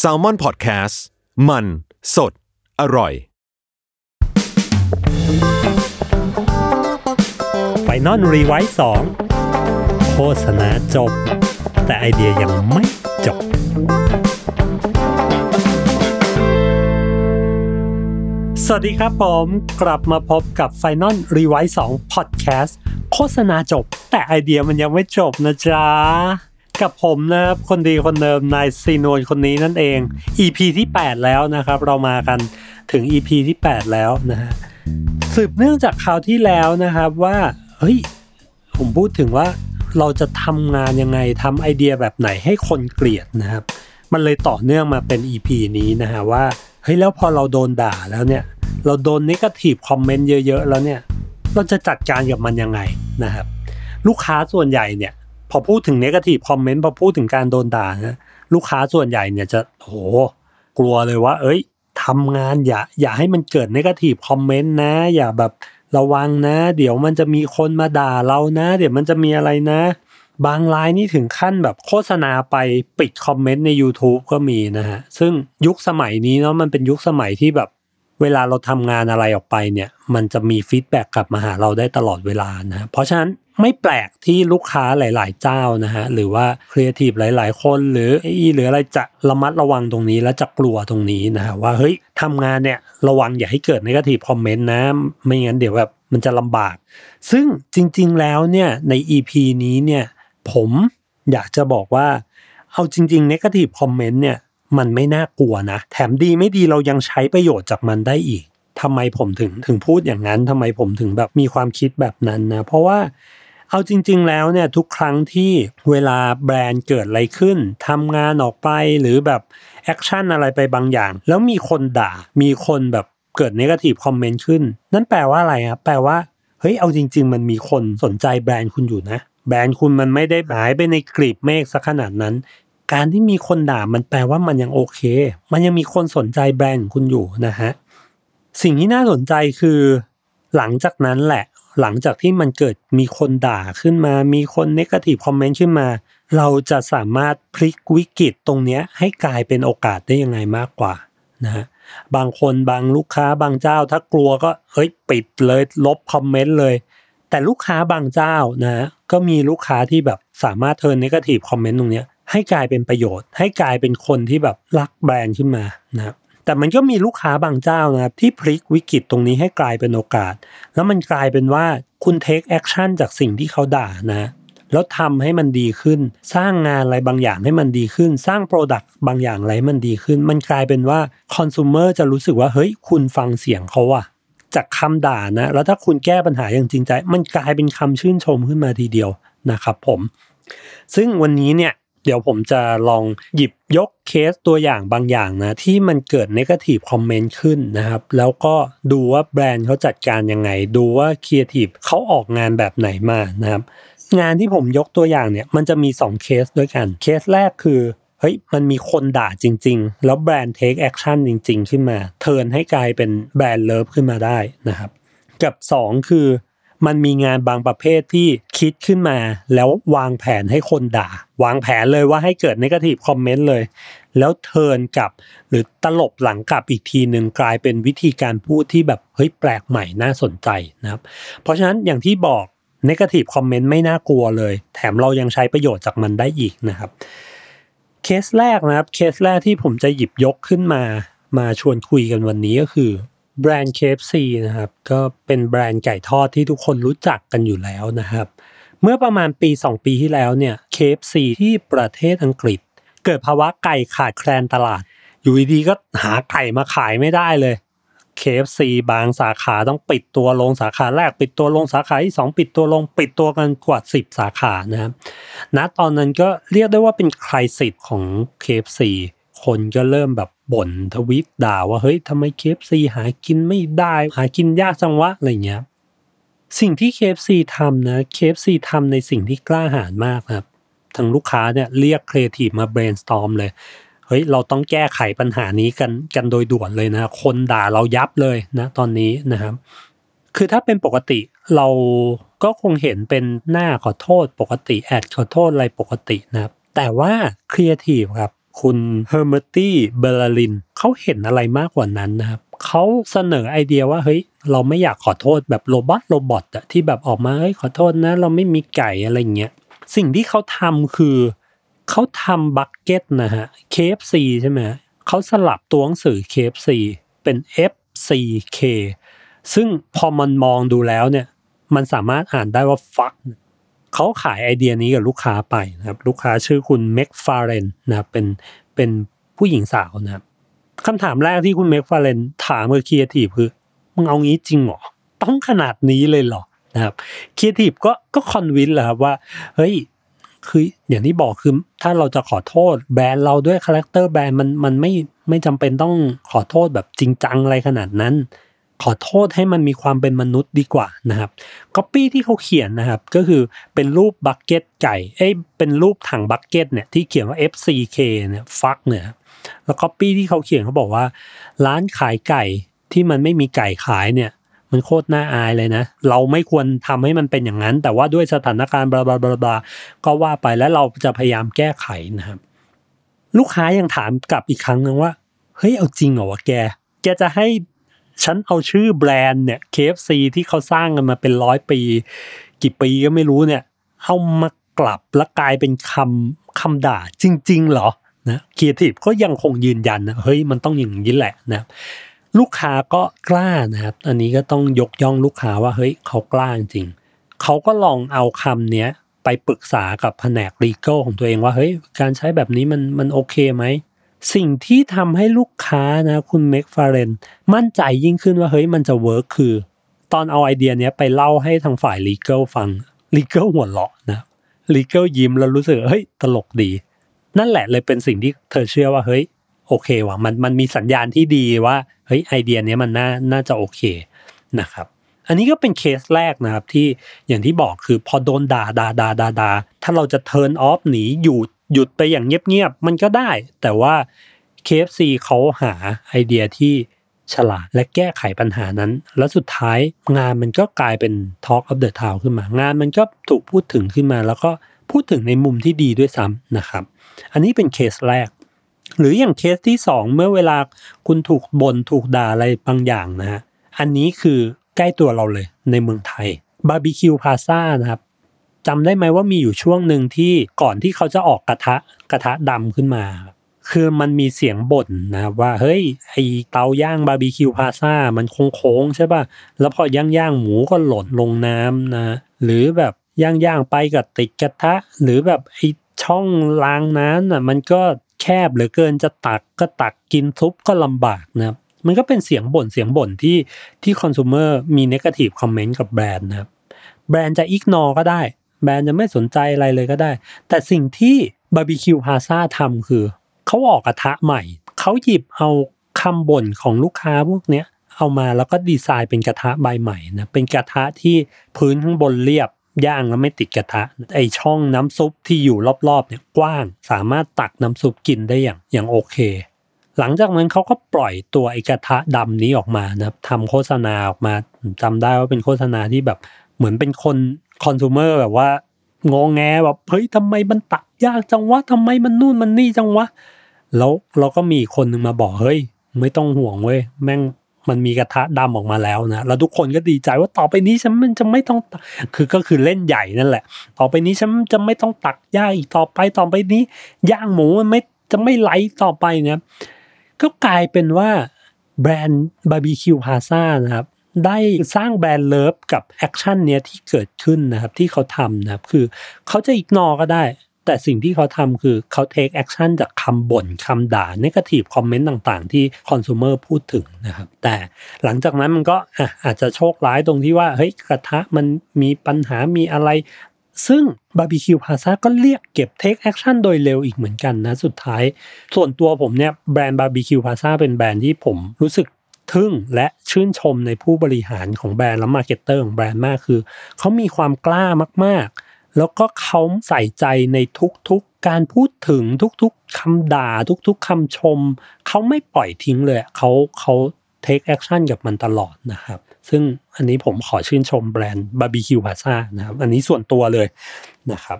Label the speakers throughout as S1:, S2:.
S1: S A L M O N PODCAST มัน สด อร่อย
S2: Final Revise สองโฆษณาจบ แต่ไอเดียยังไม่จบ สวัสดีครับผมกลับมาพบกับ Final r e v i s e 2 Podcast โฆษณาจบ แต่ไอเดียมันยังไม่จบนะจ๊ะ กับผมนะครับคนดีคนเดิมนายซีนวนคนนี้นั่นเอง EP ที่ 8 แล้วนะครับ เรามากันถึง EP ที่ 8 แล้วนะฮะสืบเนื่องจากคราวที่แล้วนะครับว่าเฮ้ยผมพูดถึงว่าเราจะทำงานยังไงทำไอเดียแบบไหนให้คนเกลียดนะครับ มันเลยต่อเนื่องมาเป็น EP นี้นะฮะว่าเฮ้ยแล้วพอเราโดนด่าแล้วเนี่ย เราโดนนิเกทีฟคอมเมนต์เยอะๆแล้วเนี่ย เราจะจัดการกับมันยังไงนะครับ ลูกค้าส่วนใหญ่เนี่ย พอพูดถึงเนกาทีฟคอมเมนต์พอพูดถึงการโดนด่านะลูกค้าส่วนใหญ่เนี่ยจะโหกลัวเลยว่า เอ้ยทำงานอย่า อย่าให้มันเกิดเนกาทีฟคอมเมนต์นะ อย่าแบบระวังนะ เดี๋ยวมันจะมีคนมาด่าเรานะ เดี๋ยวมันจะมีอะไรนะ บางรายนี่ถึงขั้นแบบโฆษณาไปปิดคอมเมนต์ใน YouTube ก็มีนะฮะ ซึ่งยุคสมัยนี้เนาะมันเป็นยุคสมัยที่แบบเวลาเราทำงานอะไรออกไปเนี่ย มันจะมี feedback กลับมาหาเราได้ตลอดเวลานะ เพราะฉะนั้น ไม่แปลกที่ลูกค้าหลาย ๆ เจ้านะฮะหรือว่าครีเอทีฟหลาย ๆ คนหรือ AE หรืออะไรจะระมัดระวังตรงนี้และจะกลัวตรงนี้นะฮะว่าเฮ้ยทำงานเนี่ยระวังอย่าให้เกิด negative comment นะ ไม่งั้นเดี๋ยวแบบมันจะลำบาก ซึ่งจริง ๆ แล้วเนี่ยใน EP นี้เนี่ยผมอยากจะบอกว่า เอาจริงๆ negative comment เนี่ยมันไม่น่ากลัวนะ แถมดีไม่ดีเรายังใช้ประโยชน์จากมันได้อีกทำไมผมถึงถึงพูดอย่างนั้นทำไมผมถึงแบบมีความคิดแบบนั้นนะ เพราะว่า เอาจริง ๆ แล้วเนี่ยทุกครั้งที่เวลาแบรนด์เกิดอะไรขึ้นทำงานออกไปหรือแบบ action อะไรไปบางอย่าง แล้วมีคนด่ามีคนแบบเกิด negative comment ขึ้น นั่นแปลว่าอะไรครับแปลว่าเฮ้ยเอาจริง ๆ มันมีคนสนใจแบรนด์คุณอยู่นะ แบรนด์คุณมันไม่ได้หายไปในกลีบเมฆสักขนาดนั้น การที่มีคนด่ามันแปลว่ามันยังโอเค มันยังมีคนสนใจแบรนด์คุณอยู่นะฮะสิ่งที่น่าสนใจคือ หลังจากนั้นแหละ หลังจากที่มันเกิดมีคนด่าขึ้นมา มีคนเนกาทีฟคอมเมนต์ขึ้นมา เราจะสามารถพลิกวิกฤตตรงนี้ให้กลายเป็นโอกาสได้ยังไงมากกว่านะฮะบางคนบางลูกค้าบางเจ้าถ้ากลัวก็เฮ้ยปิดเลยลบคอมเมนต์เลย แต่ลูกค้าบางเจ้านะก็มีลูกค้าที่แบบสามารถ turn negative comment ตรงนี้ให้กลายเป็นประโยชน์ ให้กลายเป็นคนที่แบบรักแบรนด์ขึ้นมานะครับ แต่มันก็มีลูกค้าบางเจ้านะครับที่พลิกวิกฤตตรงนี้ให้กลายเป็นโอกาส แล้วมันกลายเป็นว่าคุณ take action จากสิ่งที่เขาด่านะแล้วทำให้มันดีขึ้น สร้างงานอะไรบางอย่างให้มันดีขึ้น สร้าง product บางอย่างอะไรมันดีขึ้น มันกลายเป็นว่าconsumer จะรู้สึกว่าเฮ้ยคุณฟังเสียงเขาอะจากคำด่านะ แล้วถ้าคุณแก้ปัญหาอย่างจริงใจ มันกลายเป็นคำชื่นชมขึ้นมาทีเดียวนะครับผม ซึ่งวันนี้เนี่ย เดี๋ยวผมจะลองหยิบยกเคสตัวอย่างบางอย่างนะ ที่มันเกิด negative comment ขึ้นนะครับ แล้วก็ดูว่าแบรนด์เขาจัดการยังไง ดูว่าครีเอทีฟเขาออกงานแบบไหนมานะครับ งานที่ผมยกตัวอย่างเนี่ยมันจะมี 2 เคสด้วยกัน เคสแรกคือเฮ้ยมันมีคนด่าจริง ๆ แล้วแบรนด์ take action จริง ๆ ขึ้นมา turn ให้กลายเป็น brand love ขึ้นมาได้นะครับ กับ 2 คือ มันมีงานบางประเภทที่คิดขึ้นมา แล้ววางแผนให้คนด่า วางแผนเลยว่าให้เกิด negative comment เลย แล้ว turn กลับ หรือตลบหลังกลับอีกทีหนึ่งกลายเป็นวิธีการพูดที่แบบเฮ้ยแปลกใหม่น่าสนใจนะครับ เพราะฉะนั้นอย่างที่บอก negative comment ไม่น่ากลัวเลย แถมเรายังใช้ประโยชน์จากมันได้อีกนะครับ เคสแรกนะครับเคสแรกที่ผมจะหยิบยกขึ้นมา มาชวนคุยกันวันนี้ก็คือ แบรนด์ KFC นะครับ ก็เป็นแบรนด์ไก่ทอดที่ทุกคนรู้จักกันอยู่แล้วนะครับ เมื่อประมาณปี 2 ปีที่แล้วเนี่ย KFC ที่ประเทศอังกฤษ เกิดภาวะไก่ขาดแคลนตลาด อยู่ดีๆก็หาไก่มาขายไม่ได้เลย KFC บางสาขาต้องปิดตัวลงสาขาแรกปิดตัวลงสาขาที่สองปิดตัวลงปิดตัวกันกว่าสิบสาขานะครับณตอนนั้นก็เรียกได้ว่าเป็นครสิทธิ์ของ KFC คนก็เริ่มแบบบ่นทวิตด่าว่าเฮ้ยทำไม KFC หากินไม่ได้ หากินยากจังวะอะไรเงี้ยสิ่งที่ KFC ทำนะ KFC ทำในสิ่งที่กล้าหาญมากครับทางลูกค้าเนี่ยเรียกครีเอทีฟมา brainstorm เลยเฮ้ยเราต้องแก้ไขปัญหานี้กันกันโดยด่วนเลยนะ คนด่าเรายับเลยนะตอนนี้นะครับ คือถ้าเป็นปกติเราก็คงเห็นเป็นหน้าขอโทษปกติ ad ขอโทษอะไรปกตินะครับ แต่ว่าครีเอทีฟครับ คุณ Hermeti Balarin เขาเห็นอะไรมากกว่านั้นนะครับเขาเสนอไอเดียว่าเฮ้ยเราไม่อยากขอโทษแบบ robot robot อะที่แบบออกมาเฮ้ยขอโทษนะ เราไม่มีไก่อะไรเงี้ยสิ่งที่เขาทำคือเขาทำ bucket นะฮะ KFC ใช่ไหมเขาสลับตัวหนังสือ KFC เป็น FCK ซึ่งพอมันมองดูแล้วเนี่ย มันสามารถอ่านได้ว่า fuck เขาขายไอเดียนี้กับลูกค้าไปนะครับ ลูกค้าชื่อคุณ Meg Farren นะครับเป็นเป็นผู้หญิงสาวนะครับคำถามแรกที่คุณ Meg Farren ถามกับครีเอทีฟคือมึงเอางี้จริงหรอ ต้องขนาดนี้เลยเหรอนะครับครีเอทีฟก็ก็ convince แหละครับว่าเฮ้ยคืออย่างที่บอกคือถ้าเราจะขอโทษแบรนด์เราด้วย character แบรนด์มันมันไม่ไม่จำเป็นต้องขอโทษแบบจริงจังอะไรขนาดนั้น ขอโทษให้มันมีความเป็นมนุษย์ดีกว่านะครับก๊อปปี้ที่เขาเขียนนะครับ ก็คือเป็นรูป bucket ไก่เอ้ยเป็นรูปถัง bucket เนี่ยที่เขียนว่า FCK เนี่ย fuck เนี่ยแล้วก๊อปปี้ที่เขาเขียนเขาบอกว่า ร้านขายไก่ที่มันไม่มีไก่ขายเนี่ย มันโคตรน่าอายเลยนะ เราไม่ควรทำให้มันเป็นอย่างนั้น แต่ว่าด้วยสถานการณ์ blah blah blah blah ก็ว่าไปแล้วเราจะพยายามแก้ไขนะครับ ลูกค้ายังถามกลับอีกครั้งนึงว่าเฮ้ยเอาจริงเหรอวะแกแกจะให้ ฉันเอาชื่อแบรนด์เนี่ย KFC ที่เขาสร้างกันมาเป็นร้อยปี กี่ปีก็ไม่รู้เนี่ย เอามากลับแล้วกลายเป็นคำคำด่าจริง ๆ เหรอนะครีเอทีฟก็ยังคงยืนยันนะเฮ้ยมันต้องอย่างนี้แหละนะลูกค้าก็กล้านะครับ อันนี้ก็ต้องยกย่องลูกค้าว่าเฮ้ยเขากล้าจริงเขาก็ลองเอาคำเนี้ยไปปรึกษากับแผนก legal ของตัวเองว่าเฮ้ยการใช้แบบนี้มันมันโอเคไหม สิ่งที่ทำให้ลูกค้านะคุณ Meg Farren มั่นใจยิ่งขึ้นว่าเฮ้ยมันจะ work คือ ตอนเอาไอเดียเนี้ยไปเล่าให้ทางฝ่าย legal ฟัง legal หัวเราะนะ legal ยิ้มแล้วรู้สึกเฮ้ยตลกดี นั่นแหละเลยเป็นสิ่งที่เธอเชื่อว่าเฮ้ยโอเคว่ะมันมันมีสัญญาณที่ดีว่าเฮ้ยไอเดียนี้มันน่าน่าจะโอเคนะครับอันนี้ก็เป็นเคสแรกนะครับที่อย่างที่บอกคือพอโดนด่าด่าด่าด่าด่าถ้าเราจะ turn off หนีหยุด หยุดไปอย่างเงียบๆมันก็ได้ แต่ว่า KFC เขาหาไอเดียที่ฉลาดและแก้ไขปัญหานั้น แล้วสุดท้ายงานมันก็กลายเป็น Talk of the Town ขึ้นมา งานมันก็ถูกพูดถึงขึ้นมา แล้วก็พูดถึงในมุมที่ดีด้วยซ้ำนะครับ อันนี้เป็นเคสแรก หรืออย่างเคสที่สองเมื่อเวลาคุณถูกบ่นถูกด่าอะไรบางอย่างนะฮะอันนี้คือใกล้ตัวเราเลยในเมืองไทยบาร์บีคิวพลาซ่านะครับ จำได้ไหมว่ามีอยู่ช่วงหนึ่งที่ก่อนที่เขาจะออกกระทะกระทะดำขึ้นมา คือมันมีเสียงบ่นนะว่าเฮ้ยไอ้เตาย่างบาร์บีคิวพลาซ่ามันโค้งๆใช่ป่ะแล้วพอย่างย่างหมูก็หล่นลงน้ำนะ หรือแบบย่างย่างไปกับติดกระทะ หรือแบบไอ้ช่องล้างน้ำน่ะมันก็แคบเหลือเกินจะตักก็ตักกินซุปก็ลำบากนะมันก็เป็นเสียงบ่นเสียงบ่นที่ที่คอน sumer มีเนกาทีฟคอมเมนต์กับแบรนด์นะครับแบรนด์จะอิกนอก็ได้ แบรนด์จะไม่สนใจอะไรเลยก็ได้ แต่สิ่งที่บาร์บีคิวพาซาทำคือ เขาออกกระทะใหม่ เขาหยิบเอาคำบ่นของลูกค้าพวกเนี้ยเอามาแล้วก็ดีไซน์เป็นกระทะใบใหม่นะเป็นกระทะที่พื้นข้างบนเรียบย่างแล้วไม่ติดกระทะ ไอช่องน้ำซุปที่อยู่รอบๆเนี่ยกว้าง สามารถตักน้ำซุปกินได้อย่างอย่างโอเค หลังจากนั้นเขาก็ปล่อยตัวไอกระทะดำนี้ออกมานะทำโฆษณาออกมาจำได้ว่าเป็นโฆษณาที่แบบเหมือนเป็นคน คอน sumer แบบว่างงแงแบบเฮ้ยทำไมมันตักยากจังวะทำไมมันนู่นมันนี่จังวะ แล้วเราก็มีคนหนึ่งมาบอกเฮ้ย ไม่ต้องห่วงเว้ยแม่งมันมีกระทะดำออกมาแล้วนะแล้วทุกคนก็ดีใจว่าต่อไปนี้ฉันมันจะไม่ต้องคือก็คือเล่นใหญ่นั่นแหละ ต่อไปนี้ฉันจะไม่ต้องตักย่างอีกต่อไปต่อไปนี้ย่างหมูมันไม่จะไม่ไหลต่อไปเนี่ยก็กลายเป็นว่าแบรนด์บาร์บีคิวพลาซ่านะครับ ได้สร้าง brand love กับ action เนี้ยที่เกิดขึ้นนะครับที่เขาทำนะครับคือเขาจะ ignore ก็ได้ แต่สิ่งที่เขาทำคือเขา take action จากคำบ่นคำด่า negative comment ต่างๆ ที่ consumer พูดถึงนะครับแต่หลังจากนั้นมันก็อาจจะโชคร้ายตรงที่ว่าเฮ้ยกระทะมันมีปัญหามีอะไรซึ่งบาร์บีคิวพลาซ่าก็เรียกเก็บ take action โดยเร็วอีกเหมือนกันนะ สุดท้าย ส่วนตัวผมเนี่ยแบรนด์บาร์บีคิวพลาซ่าเป็นแบรนด์ที่ผมรู้สึก ทึ่งและชื่นชมในผู้บริหารของแบรนด์และ marketer ของแบรนด์มากคือ เขามีความกล้ามาก ๆ แล้วก็เขาใส่ใจในทุกๆการพูดถึงทุกๆคำด่าทุกๆคำชม เขาไม่ปล่อยทิ้งเลยเขาเขา take action กับมันตลอดนะครับ ซึ่งอันนี้ผมขอชื่นชมแบรนด์บาร์บีคิวพลาซ่านะครับ อันนี้ส่วนตัวเลยนะครับ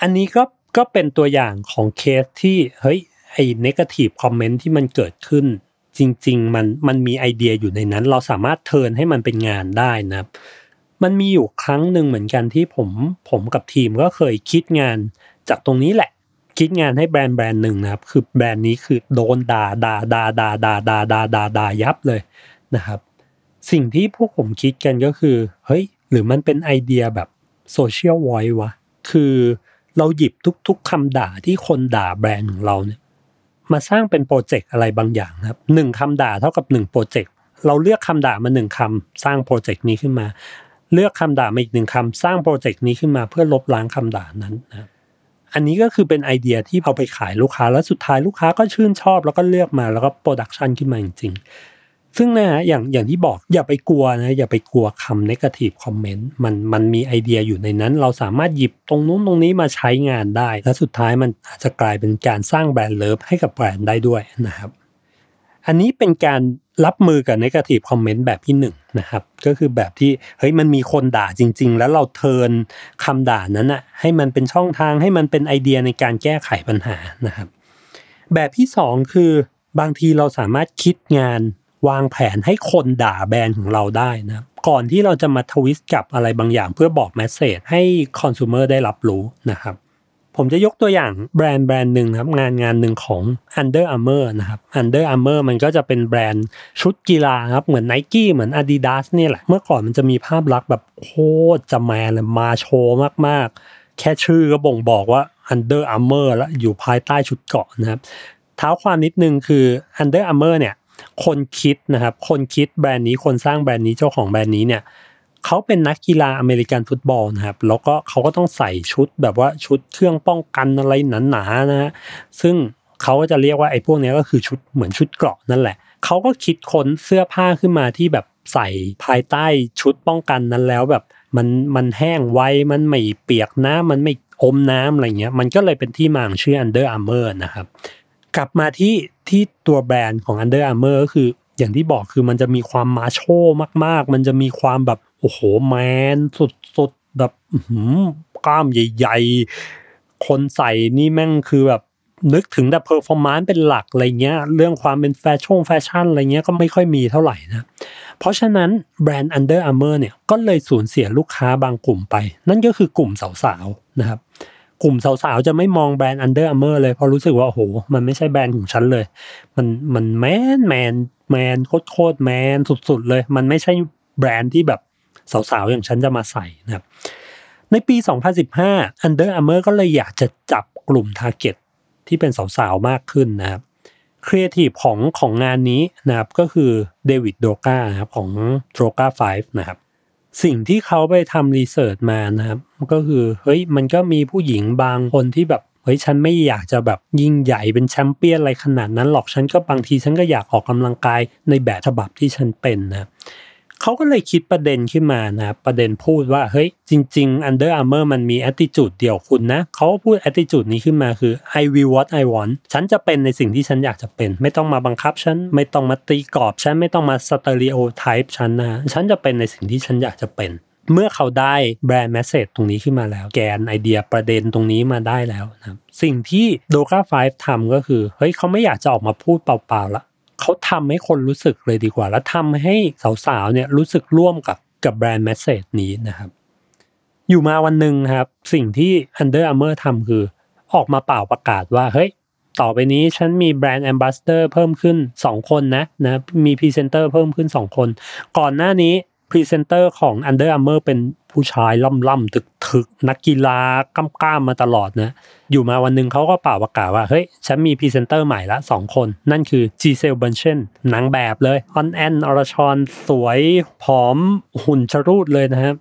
S2: อันนี้ก็ก็เป็นตัวอย่างของเคสที่เฮ้ยไอ้ negative comment ที่มันเกิดขึ้น จริง ๆ มันมันมีไอเดียอยู่ในนั้น เราสามารถ turn ให้มันเป็นงานได้นะครับ มันมีอยู่ครั้งหนึ่งเหมือนกันที่ผมผมกับทีมก็เคยคิดงานจากตรงนี้แหละ คิดงานให้แบรนด์แบรนด์หนึ่งนะครับ คือแบรนด์นี้คือโดนด่าด่าด่าด่าด่าด่าด่าด่าด่ายับเลยนะครับ สิ่งที่พวกผมคิดกันก็คือเฮ้ยหรือมันเป็นไอเดียแบบโซเชียลไววะคือเราหยิบทุก ๆคำด่าที่คนด่าแบรนด์ของเราเนี่ย มาสร้างเป็นโปรเจกต์อะไรบางอย่างครับหนึ่งคำด่าเท่ากับหนึ่งโปรเจกต์เราเลือกคำด่ามาหนึ่งคำสร้างโปรเจกต์นี้ขึ้นมา เลือกคำด่ามาอีกหนึ่งคำสร้างโปรเจกต์นี้ขึ้นมาเพื่อลบล้างคำด่านั้นนะอันนี้ก็คือเป็นไอเดียที่เอาไปขายลูกค้าแล้วสุดท้ายลูกค้าก็ชื่นชอบแล้วก็เลือกมาแล้วก็ production ขึ้นมาจริงๆ ซึ่งนะฮะอย่างอย่างที่บอกอย่าไปกลัวนะอย่าไปกลัวคำ negative comment มันมันมีไอเดียอยู่ในนั้น เราสามารถหยิบตรงนู้นตรงนี้มาใช้งานได้ และสุดท้ายมันอาจจะกลายเป็นการสร้าง brand love ให้กับแบรนด์ได้ด้วยนะครับอันนี้เป็นการรับมือกับ negative comment แบบที่หนึ่งนะครับก็คือแบบที่เฮ้ยมันมีคนด่าจริง ๆ แล้วเราเทิร์นคำด่านั้นอะให้มันเป็นช่องทางให้มันเป็นไอเดียในการแก้ไขปัญหานะครับแบบที่สองคือบางทีเราสามารถคิดงาน วางแผนให้คนด่าแบรนด์ของเราได้นะก่อนที่เราจะมาทวิสต์กับอะไรบางอย่าง เพื่อบอกแมสเซจให้คอน sumer ได้รับรู้นะครับ ผมจะยกตัวอย่างแบรนด์แบรนด์หนึ่งครับงานงานหนึ่งของ Under Armour นะครับ Under Armour มันก็จะเป็นแบรนด์ชุดกีฬาครับเหมือน n i กี้เหมือน Adidas นี่แหละ เมื่อก่อนมันจะมีภาพลักษณ์แบบโคตรจะแมนเลยมาโชว์มากๆ แค่ชื่อก็บ่งบอกว่า Under Armour แล้วอยู่ภายใต้ชุดเกาะนะครับเท้าความนิดนึงคือ Under Armour เนี่ย คนคิดนะครับ คนคิดแบรนด์นี้คนสร้างแบรนด์นี้เจ้าของแบรนด์นี้เนี่ยเขาเป็นนักกีฬาอเมริกันฟุตบอลนะครับ แล้วก็เขาก็ต้องใส่ชุดแบบว่าชุดเครื่องป้องกันอะไรหนาๆนะฮะซึ่งเขาก็จะเรียกว่าไอ้พวกนี้ก็คือชุดเหมือนชุดเกราะนั่นแหละเขาก็คิดค้นเสื้อผ้าขึ้นมาที่แบบใส่ภายใต้ชุดป้องกันนั้นแล้วแบบมันมันแห้งไวมันไม่เปียกน้ำมันไม่อมน้ำอะไรเงี้ยมันก็เลยเป็นที่มาของชื่อ Under Armour นะครับ กลับมาที่ที่ตัวแบรนด์ของ Under Armour ก็คืออย่างที่บอกคือมันจะมีความมาโชมาก ๆ มันจะมีความแบบโอ้โหแมนสุดๆแบบกล้ามใหญ่ ๆ คนใส่นี่แม่งคือแบบนึกถึงแต่ performance เป็นหลักอะไรเงี้ย เรื่องความเป็นแฟชั่นแฟชั่นอะไรเงี้ยก็ไม่ค่อยมีเท่าไหร่นะ เพราะฉะนั้นแบรนด์ Under Armour เนี่ยก็เลยสูญเสียลูกค้าบางกลุ่มไป นั่นก็คือกลุ่มสาวๆนะครับ กลุ่มสาวๆ จะไม่มองแบรนด์ Under Armour เลยเพราะรู้สึกว่าโอ้โหมันไม่ใช่แบรนด์ของฉันเลย มันมันแมนแมนแมนโคตรโคตรแมนสุดๆเลย มันไม่ใช่แบรนด์ที่แบบสาวๆ อย่างฉันจะมาใส่นะครับ ในปี 2015 Under Armour ก็เลยอยากจะจับกลุ่ม Target ที่เป็นสาวๆ มากขึ้นนะครับครีเอทีฟของของงานนี้นะครับก็คือ David Droga นะครับของ Droga5 นะครับ สิ่งที่เขาไปทำ research มานะครับ ก็คือเฮ้ยมันก็มีผู้หญิงบางคนที่แบบเฮ้ยฉันไม่อยากจะแบบยิ่งใหญ่เป็นแชมเปี้ยนอะไรขนาดนั้นหรอกฉันก็บางทีฉันก็อยากออกกำลังกายในแบบฉบับที่ฉันเป็นนะ เขาก็เลยคิดประเด็นขึ้นมานะประเด็นพูดว่าเฮ้ยจริง ๆ Under Armour มันมี attitude เดียวคุณนะเขาพูด attitude นี้ขึ้นมาคือ I will what I want ฉันจะเป็นในสิ่งที่ฉันอยากจะเป็น ไม่ต้องมาบังคับฉันไม่ต้องมาตีกรอบฉันไม่ต้องมา stereotype ฉันนะฉันจะเป็นในสิ่งที่ฉันอยากจะเป็นเมื่อเขาได้แบรนด์แมสเซจตรงนี้ขึ้นมาแล้ว แกนไอเดียประเด็นตรงนี้มาได้แล้วนะสิ่งที่โดกา5ทำก็คือ เฮ้ยเขาไม่อยากจะออกมาพูดเปล่าๆละ เขาทำให้คนรู้สึกเลยดีกว่า แล้วทำให้สาวๆเนี่ยรู้สึกร่วมกับกับ brand message นี้นะครับ อยู่มาวันหนึ่งครับ สิ่งที่ Under Armour ทำคือ ออกมาป่าวประกาศว่าเฮ้ยต่อไปนี้ฉันมี brand ambassador เพิ่มขึ้น 2 คนนะนะมีพรีเซนเตอร์เพิ่มขึ้น 2 คน ก่อนหน้านี้ พรีเซนเตอร์ของ Under Armour เป็นผู้ชายล่ำล่ำตึกถึกนักกีฬากล้ามมาตลอดนะ อยู่มาวันหนึ่งเขาก็ป่าวประกาศว่า เฮ้ย ฉันมีพรีเซนเตอร์ใหม่ละสองคน นั่นคือ Gisele Bündchen นางแบบเลยอ้อนแอ้นอรชรสวยผอมหุ่นชะลูดเลยนะครับ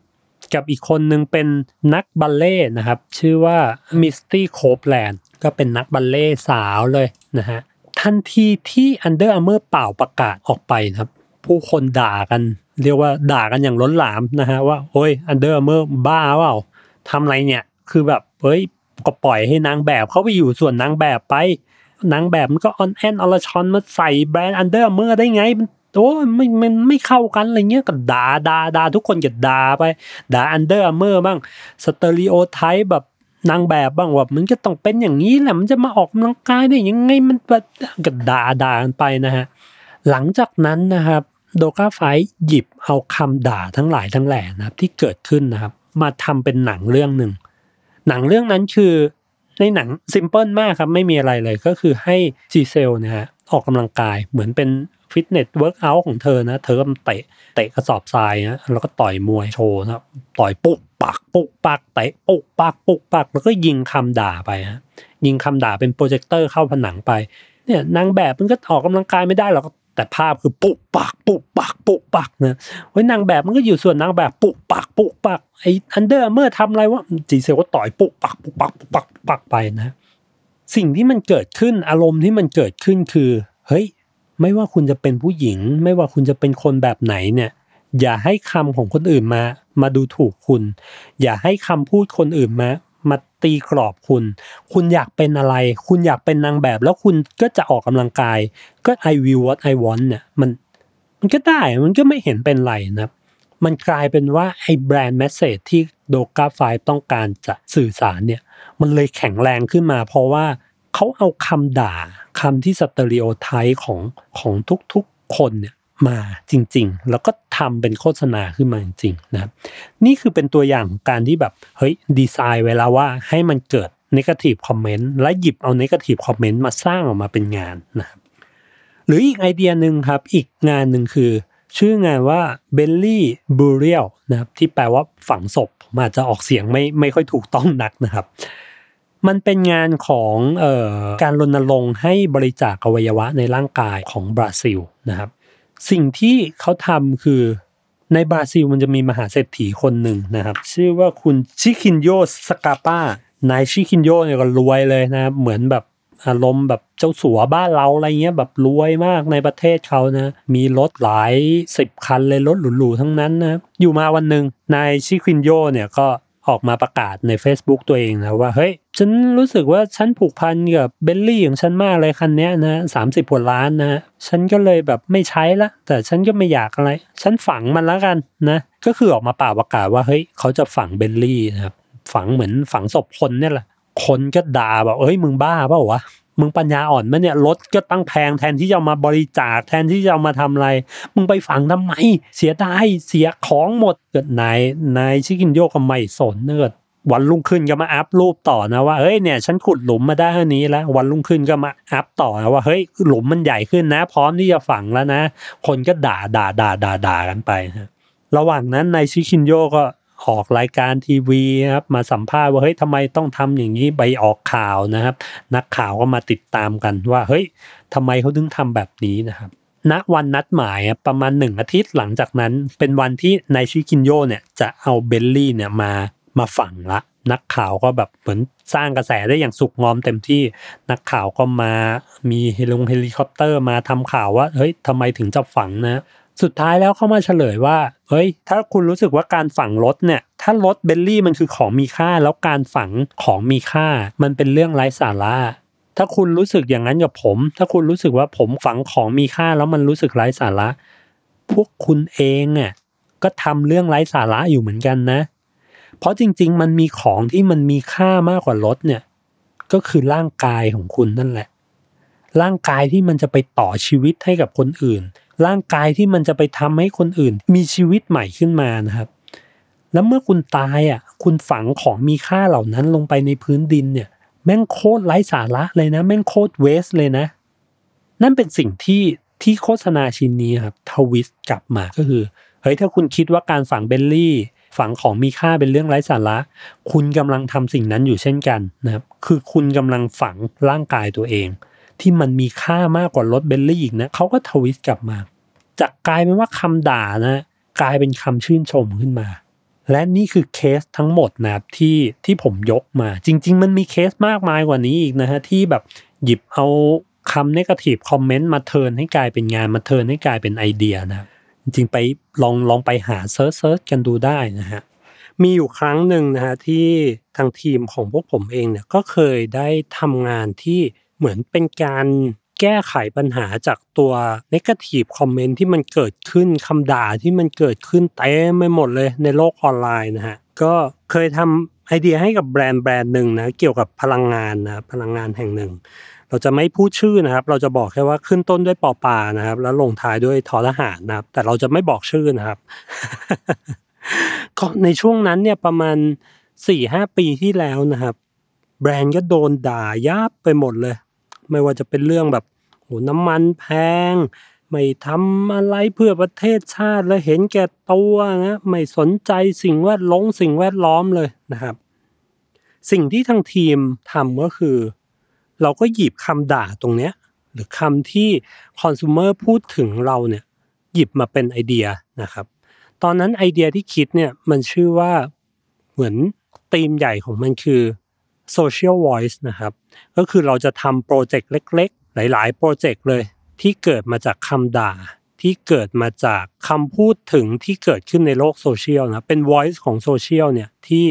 S2: กับอีกคนหนึ่งเป็นนักบัลเลต์นะครับ ชื่อว่า Misty Copeland ก็เป็นนักบัลเลต์สาวเลยนะฮะทันทีที่ Under Armour ป่าวประกาศออกไปนะครับ ผู้คนด่ากัน เรียกว่าด่ากันอย่างล้นหลามนะฮะว่าโอ้ย Under Armour บ้าเปล่าทำอะไรเนี่ย คือแบบเฮ้ยก็ปล่อยให้นางแบบเขาไปอยู่ส่วนนางแบบไปนางแบบมันก็อ้อนแอ้นอรชรมาใส่แบรนด์ Under Armour ได้ไงมันโอ้ไม่มันไม่เข้ากันอะไรเงี้ยก็ด่าด่าด่าทุกคนก็ด่าไปด่า Under Armour บ้าง stereotype แบบนางแบบบ้างว่ามันก็ต้องเป็นอย่างนี้แหละมันจะมาออกกำลังกายได้ยังไงมันแบบก็ด่าด่ากันไปนะฮะหลังจากนั้นนะครับ โดกาไฟหยิบเอาคำด่าทั้งหลายทั้งแหล่นะครับ ที่เกิดขึ้นนะครับ มาทำเป็นหนังเรื่องหนึ่ง หนังเรื่องนั้นคือในหนัง simple มากครับไม่มีอะไรเลยก็คือให้ Gisele นะฮะออกกำลังกายเหมือนเป็นฟิตเนส workout ของเธอนะ เธอก็เตะเตะกระสอบทรายนะแล้วก็ต่อยมวยโชว์นะต่อยปุกปักปุกปักเตะปุกปักปุกปัก แล้วก็ยิงคำด่าไปฮะยิงคำด่าเป็นโปรเจคเตอร์เข้าผนังไปเนี่ยนางแบบมันก็ออกกำลังกายไม่ได้หรอก แต่ภาพคือปุกปักปุกปักปุกปักนะไว้นางแบบมันก็อยู่ส่วนนางแบบปุกปักปุกปักไออันเดอร์เมื่อทำอะไรวะจีเซลก็ต่อยปุกปักปุกปักปุกปักปักไปนะ สิ่งที่มันเกิดขึ้นอารมณ์ที่มันเกิดขึ้นคือ เฮ้ย ไม่ว่าคุณจะเป็นผู้หญิง ไม่ว่าคุณจะเป็นคนแบบไหนเนี่ยอย่าให้คำของคนอื่นมา มาดูถูกคุณ อย่าให้คำพูดคนอื่นมา ตีกรอบคุณ คุณอยากเป็นอะไร คุณอยากเป็นนางแบบ แล้วคุณก็จะออกกำลังกาย ก็ I will what I want เนี่ยมันมันก็ได้มันก็ไม่เห็นเป็นไรนะมันกลายเป็นว่าไอ้ brand message ที่ Droga5 ต้องการจะสื่อสารเนี่ยมันเลยแข็งแรงขึ้นมาเพราะว่าเขาเอาคำด่าคำที่ stereotype ของของทุกๆคนเนี่ย มาจริง ๆ แล้วก็ทำเป็นโฆษณาขึ้นมาจริงๆนะครับนี่คือเป็นตัวอย่างการที่แบบเฮ้ยดีไซน์ไว้แล้วว่าให้มันเกิดนกาทีฟคอมเมนต์และหยิบเอานกาทีฟคอมเมนต์มาสร้างออกมาเป็นงานนะครับหรืออีกไอเดียหนึ่งครับอีกงานหนึ่งคือ ชื่องานว่า Belly Burial นะครับที่แปลว่าฝังศพผมอาจจะออกเสียงไม่ไม่ค่อยถูกต้องนักนะครับ มันเป็นงานของออการรณรงค์ให้บริจาคอวัยวะในร่างกายของบราซิลนะครับ สิ่งที่เขาทำคือในบราซิลมันจะมีมหาเศรษฐีคนหนึ่งนะครับ ชื่อว่าคุณชิคินโยสกาปานายชิคินโยเนี่ยก็รวยเลยนะเหมือนแบบอารมณ์แบบเจ้าสัวบ้านเราอะไรเงี้ยแบบรวยมากในประเทศเขานะ มีรถหลายสิบคันเลยรถหรูๆทั้งนั้นนะอยู่มาวันหนึ่งนายชิคินโยเนี่ยก็ ออกมาประกาศใน Facebook ตัวเองนะว่าเฮ้ยฉันรู้สึกว่าฉันผูกพันกับเบลลี่ของฉันมากเลยคันนี้นะสามสิบกว่าล้านนะฉันก็เลยแบบไม่ใช้ละ แต่ฉันก็ไม่อยากอะไร ฉันฝังมันแล้วกันนะ ก็คือออกมาป่าวประกาศว่าเฮ้ยเขาจะฝังเบลลี่นะครับฝังเหมือนฝังศพคนเนี่ยแหละคนก็ด่าแบบเอ้ยมึงบ้าเปล่าวะ มึงปัญญาอ่อนมั้ยเนี่ยรถก็ตั้งแพงแทนที่จะมาบริจาคแทนที่จะมาทำอะไร มึงไปฝังทำไม เสียดายเสียของหมดเกิดนายนายชิกินโยก็ไม่สนเนิดวันรุ่งขึ้นก็มาอัพรูปต่อนะว่าเฮ้ยเนี่ยฉันขุดหลุมมาได้เท่านี้แล้ว วันรุ่งขึ้นก็มาอัพต่อนะว่าเฮ้ยหลุมมันใหญ่ขึ้นนะ พร้อมที่จะฝังแล้วนะ คนก็ด่าด่าด่าด่าด่ากันไประหว่างนั้นนายชิคินโยก็ ออกรายการทีวีครับมาสัมภาษณ์ว่าเฮ้ยทำไมต้องทำอย่างนี้ไปออกข่าวนะครับ นักข่าวก็มาติดตามกันว่าเฮ้ยทำไมเขาถึงทำแบบนี้นะครับณวันนัดหมายประมาณหนึ่งอาทิตย์หลังจากนั้น เป็นวันที่นายชิคินโยเนี่ยจะเอาเบลลี่เนี่ยมามาฝังละ นักข่าวก็แบบเหมือนสร้างกระแสได้อย่างสุกงอมเต็มที่นักข่าวก็มามีเฮลิเฮลิคอปเตอร์มาทำข่าวว่าเฮ้ยทำไมถึงจะฝังนะ สุดท้ายแล้วเขามาเฉลยว่า เฮ้ย ถ้าคุณรู้สึกว่าการฝังรถเนี่ย ถ้ารถเบลลี่มันคือของมีค่า แล้วการฝังของมีค่า มันเป็นเรื่องไร้สาระ ถ้าคุณรู้สึกอย่างนั้นกับผม ถ้าคุณรู้สึกว่าผมฝังของมีค่าแล้วมันรู้สึกไร้สาระ พวกคุณเองอะก็ทำเรื่องไร้สาระอยู่เหมือนกันนะ เพราะจริง ๆ มันมีของที่มันมีค่ามากกว่ารถเนี่ย ก็คือร่างกายของคุณนั่นแหละ ร่างกายที่มันจะไปต่อชีวิตให้กับคนอื่น ร่างกายที่มันจะไปทำให้คนอื่น มีชีวิตใหม่ขึ้นมานะครับ แล้วเมื่อคุณตายอะ คุณฝังของมีค่าเหล่านั้นลงไปในพื้นดินเนี่ย แม่งโคตรไร้สาระเลยนะ แม่งโคตรเวสเลยนะ นั่นเป็นสิ่งที่ที่โฆษณาชิ้นนี้ครับทวิสต์กลับมาก็คือเฮ้ยถ้าคุณคิดว่าการฝังเบลลี่ฝังของมีค่าเป็นเรื่องไร้สาระ คุณกำลังทำสิ่งนั้นอยู่เช่นกันนะครับ คือคุณกำลังฝังร่างกายตัวเอง ที่มันมีค่ามากกว่ารถเบลลี่อีกนะเขาก็ twist กลับมาจากกลายเป็นว่าคำด่านะกลายเป็นคำชื่นชมขึ้นมา และนี่คือเคสทั้งหมดนะที่ที่ผมยกมา จริง ๆ มันมีเคสมากมายกว่านี้อีกนะฮะที่แบบหยิบเอาคำ negative comment มา turn ให้กลายเป็นงานมา turn ให้กลายเป็นไอเดียนะจริงๆไปลองลองไปหา search search กันดูได้นะฮะมีอยู่ครั้งหนึ่งนะฮะที่ทางทีมของพวกผมเองเนี่ยก็เคยได้ทำงานที่ เหมือนเป็นการแก้ไขปัญหาจากตัว negative comment ที่มันเกิดขึ้นคำด่าที่มันเกิดขึ้นเต็มไปหมดเลยในโลกออนไลน์นะฮะก็เคยทำไอเดียให้กับแบรนด์แบรนด์หนึ่งนะเกี่ยวกับพลังงานนะพลังงานแห่งหนึ่ง เราจะไม่พูดชื่อนะครับ เราจะบอกแค่ว่าขึ้นต้นด้วยปอปลานะครับ แล้วลงท้ายด้วยทอทหารนะครับ แต่เราจะไม่บอกชื่อนะครับก็ในช่วงนั้นเนี่ยประมาณสี่ห้าปีที่แล้วนะครับ แบรนด์ก็โดนด่ายับไปหมดเลย ไม่ว่าจะเป็นเรื่องแบบโหน้ำมันแพง ไม่ทำอะไรเพื่อประเทศชาติแล้วเห็นแก่ตัวนะไม่สนใจสิ่งแวดล้อมสิ่งแวดล้อมเลยนะครับ สิ่งที่ทางทีมทำก็คือ เราก็หยิบคำด่าตรงเนี้ยหรือคำที่คอน sumer พูดถึงเราเนี่ยหยิบมาเป็นไอเดียนะครับ ตอนนั้นไอเดียที่คิดเนี่ยมันชื่อว่าเหมือนธีมใหญ่ของมันคือ social voice นะครับ ก็คือเราจะทำโปรเจกต์เล็ก ๆ หลาย ๆ โปรเจกต์เลย ที่เกิดมาจากคำด่า ที่เกิดมาจากคำพูดถึงที่เกิดขึ้นในโลกโซเชียลนะเป็น voice ของโซเชียลเนี่ยที่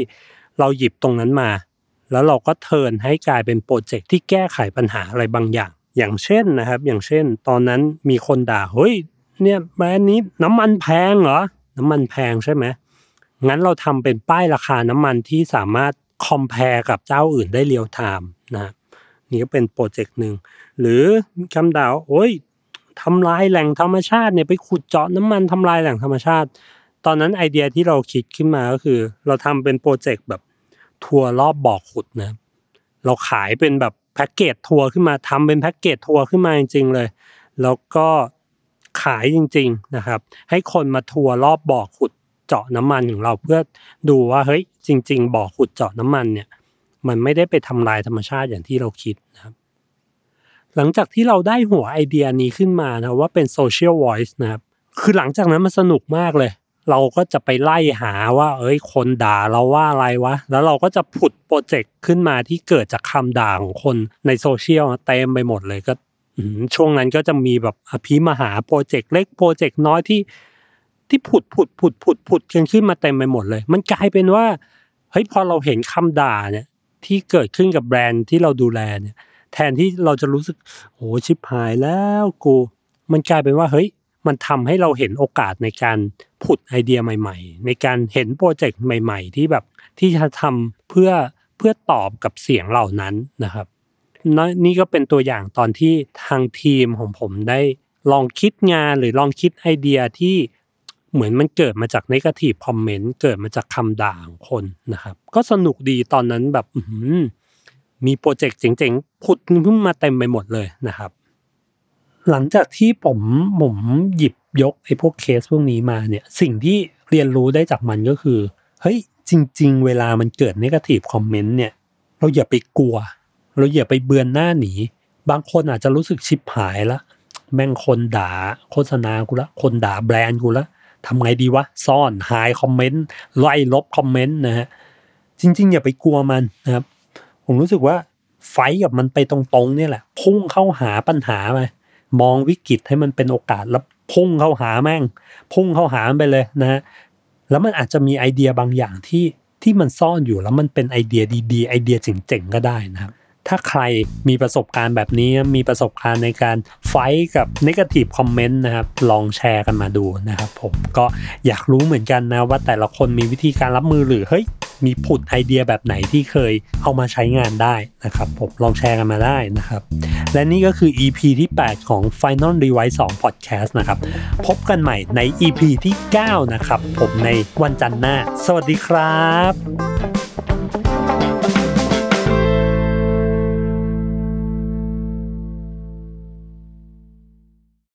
S2: เราหยิบตรงนั้นมา แล้วเราก็ turn ให้กลายเป็นโปรเจกต์ที่แก้ไขปัญหาอะไรบางอย่าง อย่างเช่นนะครับ อย่างเช่น ตอนนั้นมีคนด่าเฮ้ยเนี่ยแบรนด์นี้น้ำมันแพงเหรอน้ำมันแพงใช่ไหมงั้นเราทำเป็นป้ายราคาน้ำมันที่สามารถ compare กับเจ้าอื่นได้ real-time นะนี่ก็เป็นโปรเจกต์หนึ่ง หรือคำด่าโอ้ยทำลายแหล่งธรรมชาติเนี่ยไปขุดเจาะน้ำมันทำลายแหล่งธรรมชาติ ตอนนั้นไอเดียที่เราคิดขึ้นมาก็คือ เราทำเป็นโปรเจกต์แบบทัวร์รอบบ่อขุดนะเราขายเป็นแบบแพ็กเกจทัวร์ขึ้นมาทำเป็นแพ็กเกจทัวร์ขึ้นมาจริงๆเลย แล้วก็ขายจริง ๆนะครับ ให้คนมาทัวร์รอบบ่อขุด เจาะน้ำมันของเราเพื่อดูว่าเฮ้ยจริง ๆ บ่อขุดเจาะน้ำมันเนี่ย มันไม่ได้ไปทำลายธรรมชาติอย่างที่เราคิดนะครับ หลังจากที่เราได้หัวไอเดียนี้ขึ้นมานะว่าเป็น social voice นะครับ คือหลังจากนั้นมันสนุกมากเลย เราก็จะไปไล่หาว่า เอ้ย คนด่าเราว่าอะไรวะ แล้วเราก็จะผุดโปรเจกต์ขึ้นมาที่เกิดจากคำด่าของคนในโซเชียลเต็มไปหมดเลยก็ช่วงนั้นก็จะมีแบบอภิมหาโปรเจกต์เล็กโปรเจกต์น้อยที่ ที่ผุดผุดผุดผุดผุดกันขึ้นมาเต็มไปหมดเลย มันกลายเป็นว่าเฮ้ยพอเราเห็นคำด่าเนี่ยที่เกิดขึ้นกับแบรนด์ที่เราดูแลเนี่ย แทนที่เราจะรู้สึกโหชิบหายแล้วกู มันกลายเป็นว่าเฮ้ยมันทำให้เราเห็นโอกาสในการผุดไอเดียใหม่ ๆ ในการเห็นโปรเจกต์ใหม่ ๆ ที่แบบที่จะทำเพื่อเพื่อตอบกับเสียงเหล่านั้นนะครับนี่ก็เป็นตัวอย่างตอนที่ทางทีมของผมได้ลองคิดงานหรือลองคิดไอเดียที่ เหมือนมันเกิดมาจาก negative comment เกิดมาจากคำด่าของคนนะครับ ก็สนุกดีตอนนั้นแบบมีโปรเจกต์เจ๋งๆพุดขึ้นมาเต็มไปหมดเลยนะครับ หลังจากที่ผมผมหยิบยกไอ้พวกเคสพวกนี้มาเนี่ย สิ่งที่เรียนรู้ได้จากมันก็คือเฮ้ยจริง ๆ เวลามันเกิด negative comment เนี่ย เราอย่าไปกลัว เราอย่าไปเบือนหน้าหนี บางคนอาจจะรู้สึกชิบหายละแม่งคนด่าโฆษณากูละ คนด่าแบรนด์กูละ ทำไงดีวะ ซ่อนหายคอมเมนต์ไล่ลบคอมเมนต์นะฮะจริง ๆ อย่าไปกลัวมันนะครับ ผมรู้สึกว่าไฟกับมันไปตรงๆเนี่ยแหละ พุ่งเข้าหาปัญหาไปมองวิกฤตให้มันเป็นโอกาสแล้วพุ่งเข้าหาแม่ง พุ่งเข้าหาไปเลยนะฮะแล้วมันอาจจะมีไอเดียบางอย่างที่ที่มันซ่อนอยู่แล้วมันเป็นไอเดียดีๆ ไอเดียเจ๋งๆก็ได้นะครับ ถ้าใครมีประสบการณ์แบบนี้มีประสบการณ์ในการไฟกับ negative comment นะครับ ลองแชร์กันมาดูนะครับผมก็อยากรู้เหมือนกันนะว่าแต่ละคนมีวิธีการรับมือหรือเฮ้ยมีผุดไอเดียแบบไหนที่เคยเอามาใช้งานได้นะครับผมลองแชร์กันมาได้นะครับ และนี่ก็คือ EP ที่ 8 ของ Final Rewise 2 Podcast นะครับ พบกันใหม่ใน EP ที่ 9 นะครับ ผมในวันจันทร์หน้า สวัสดีครับ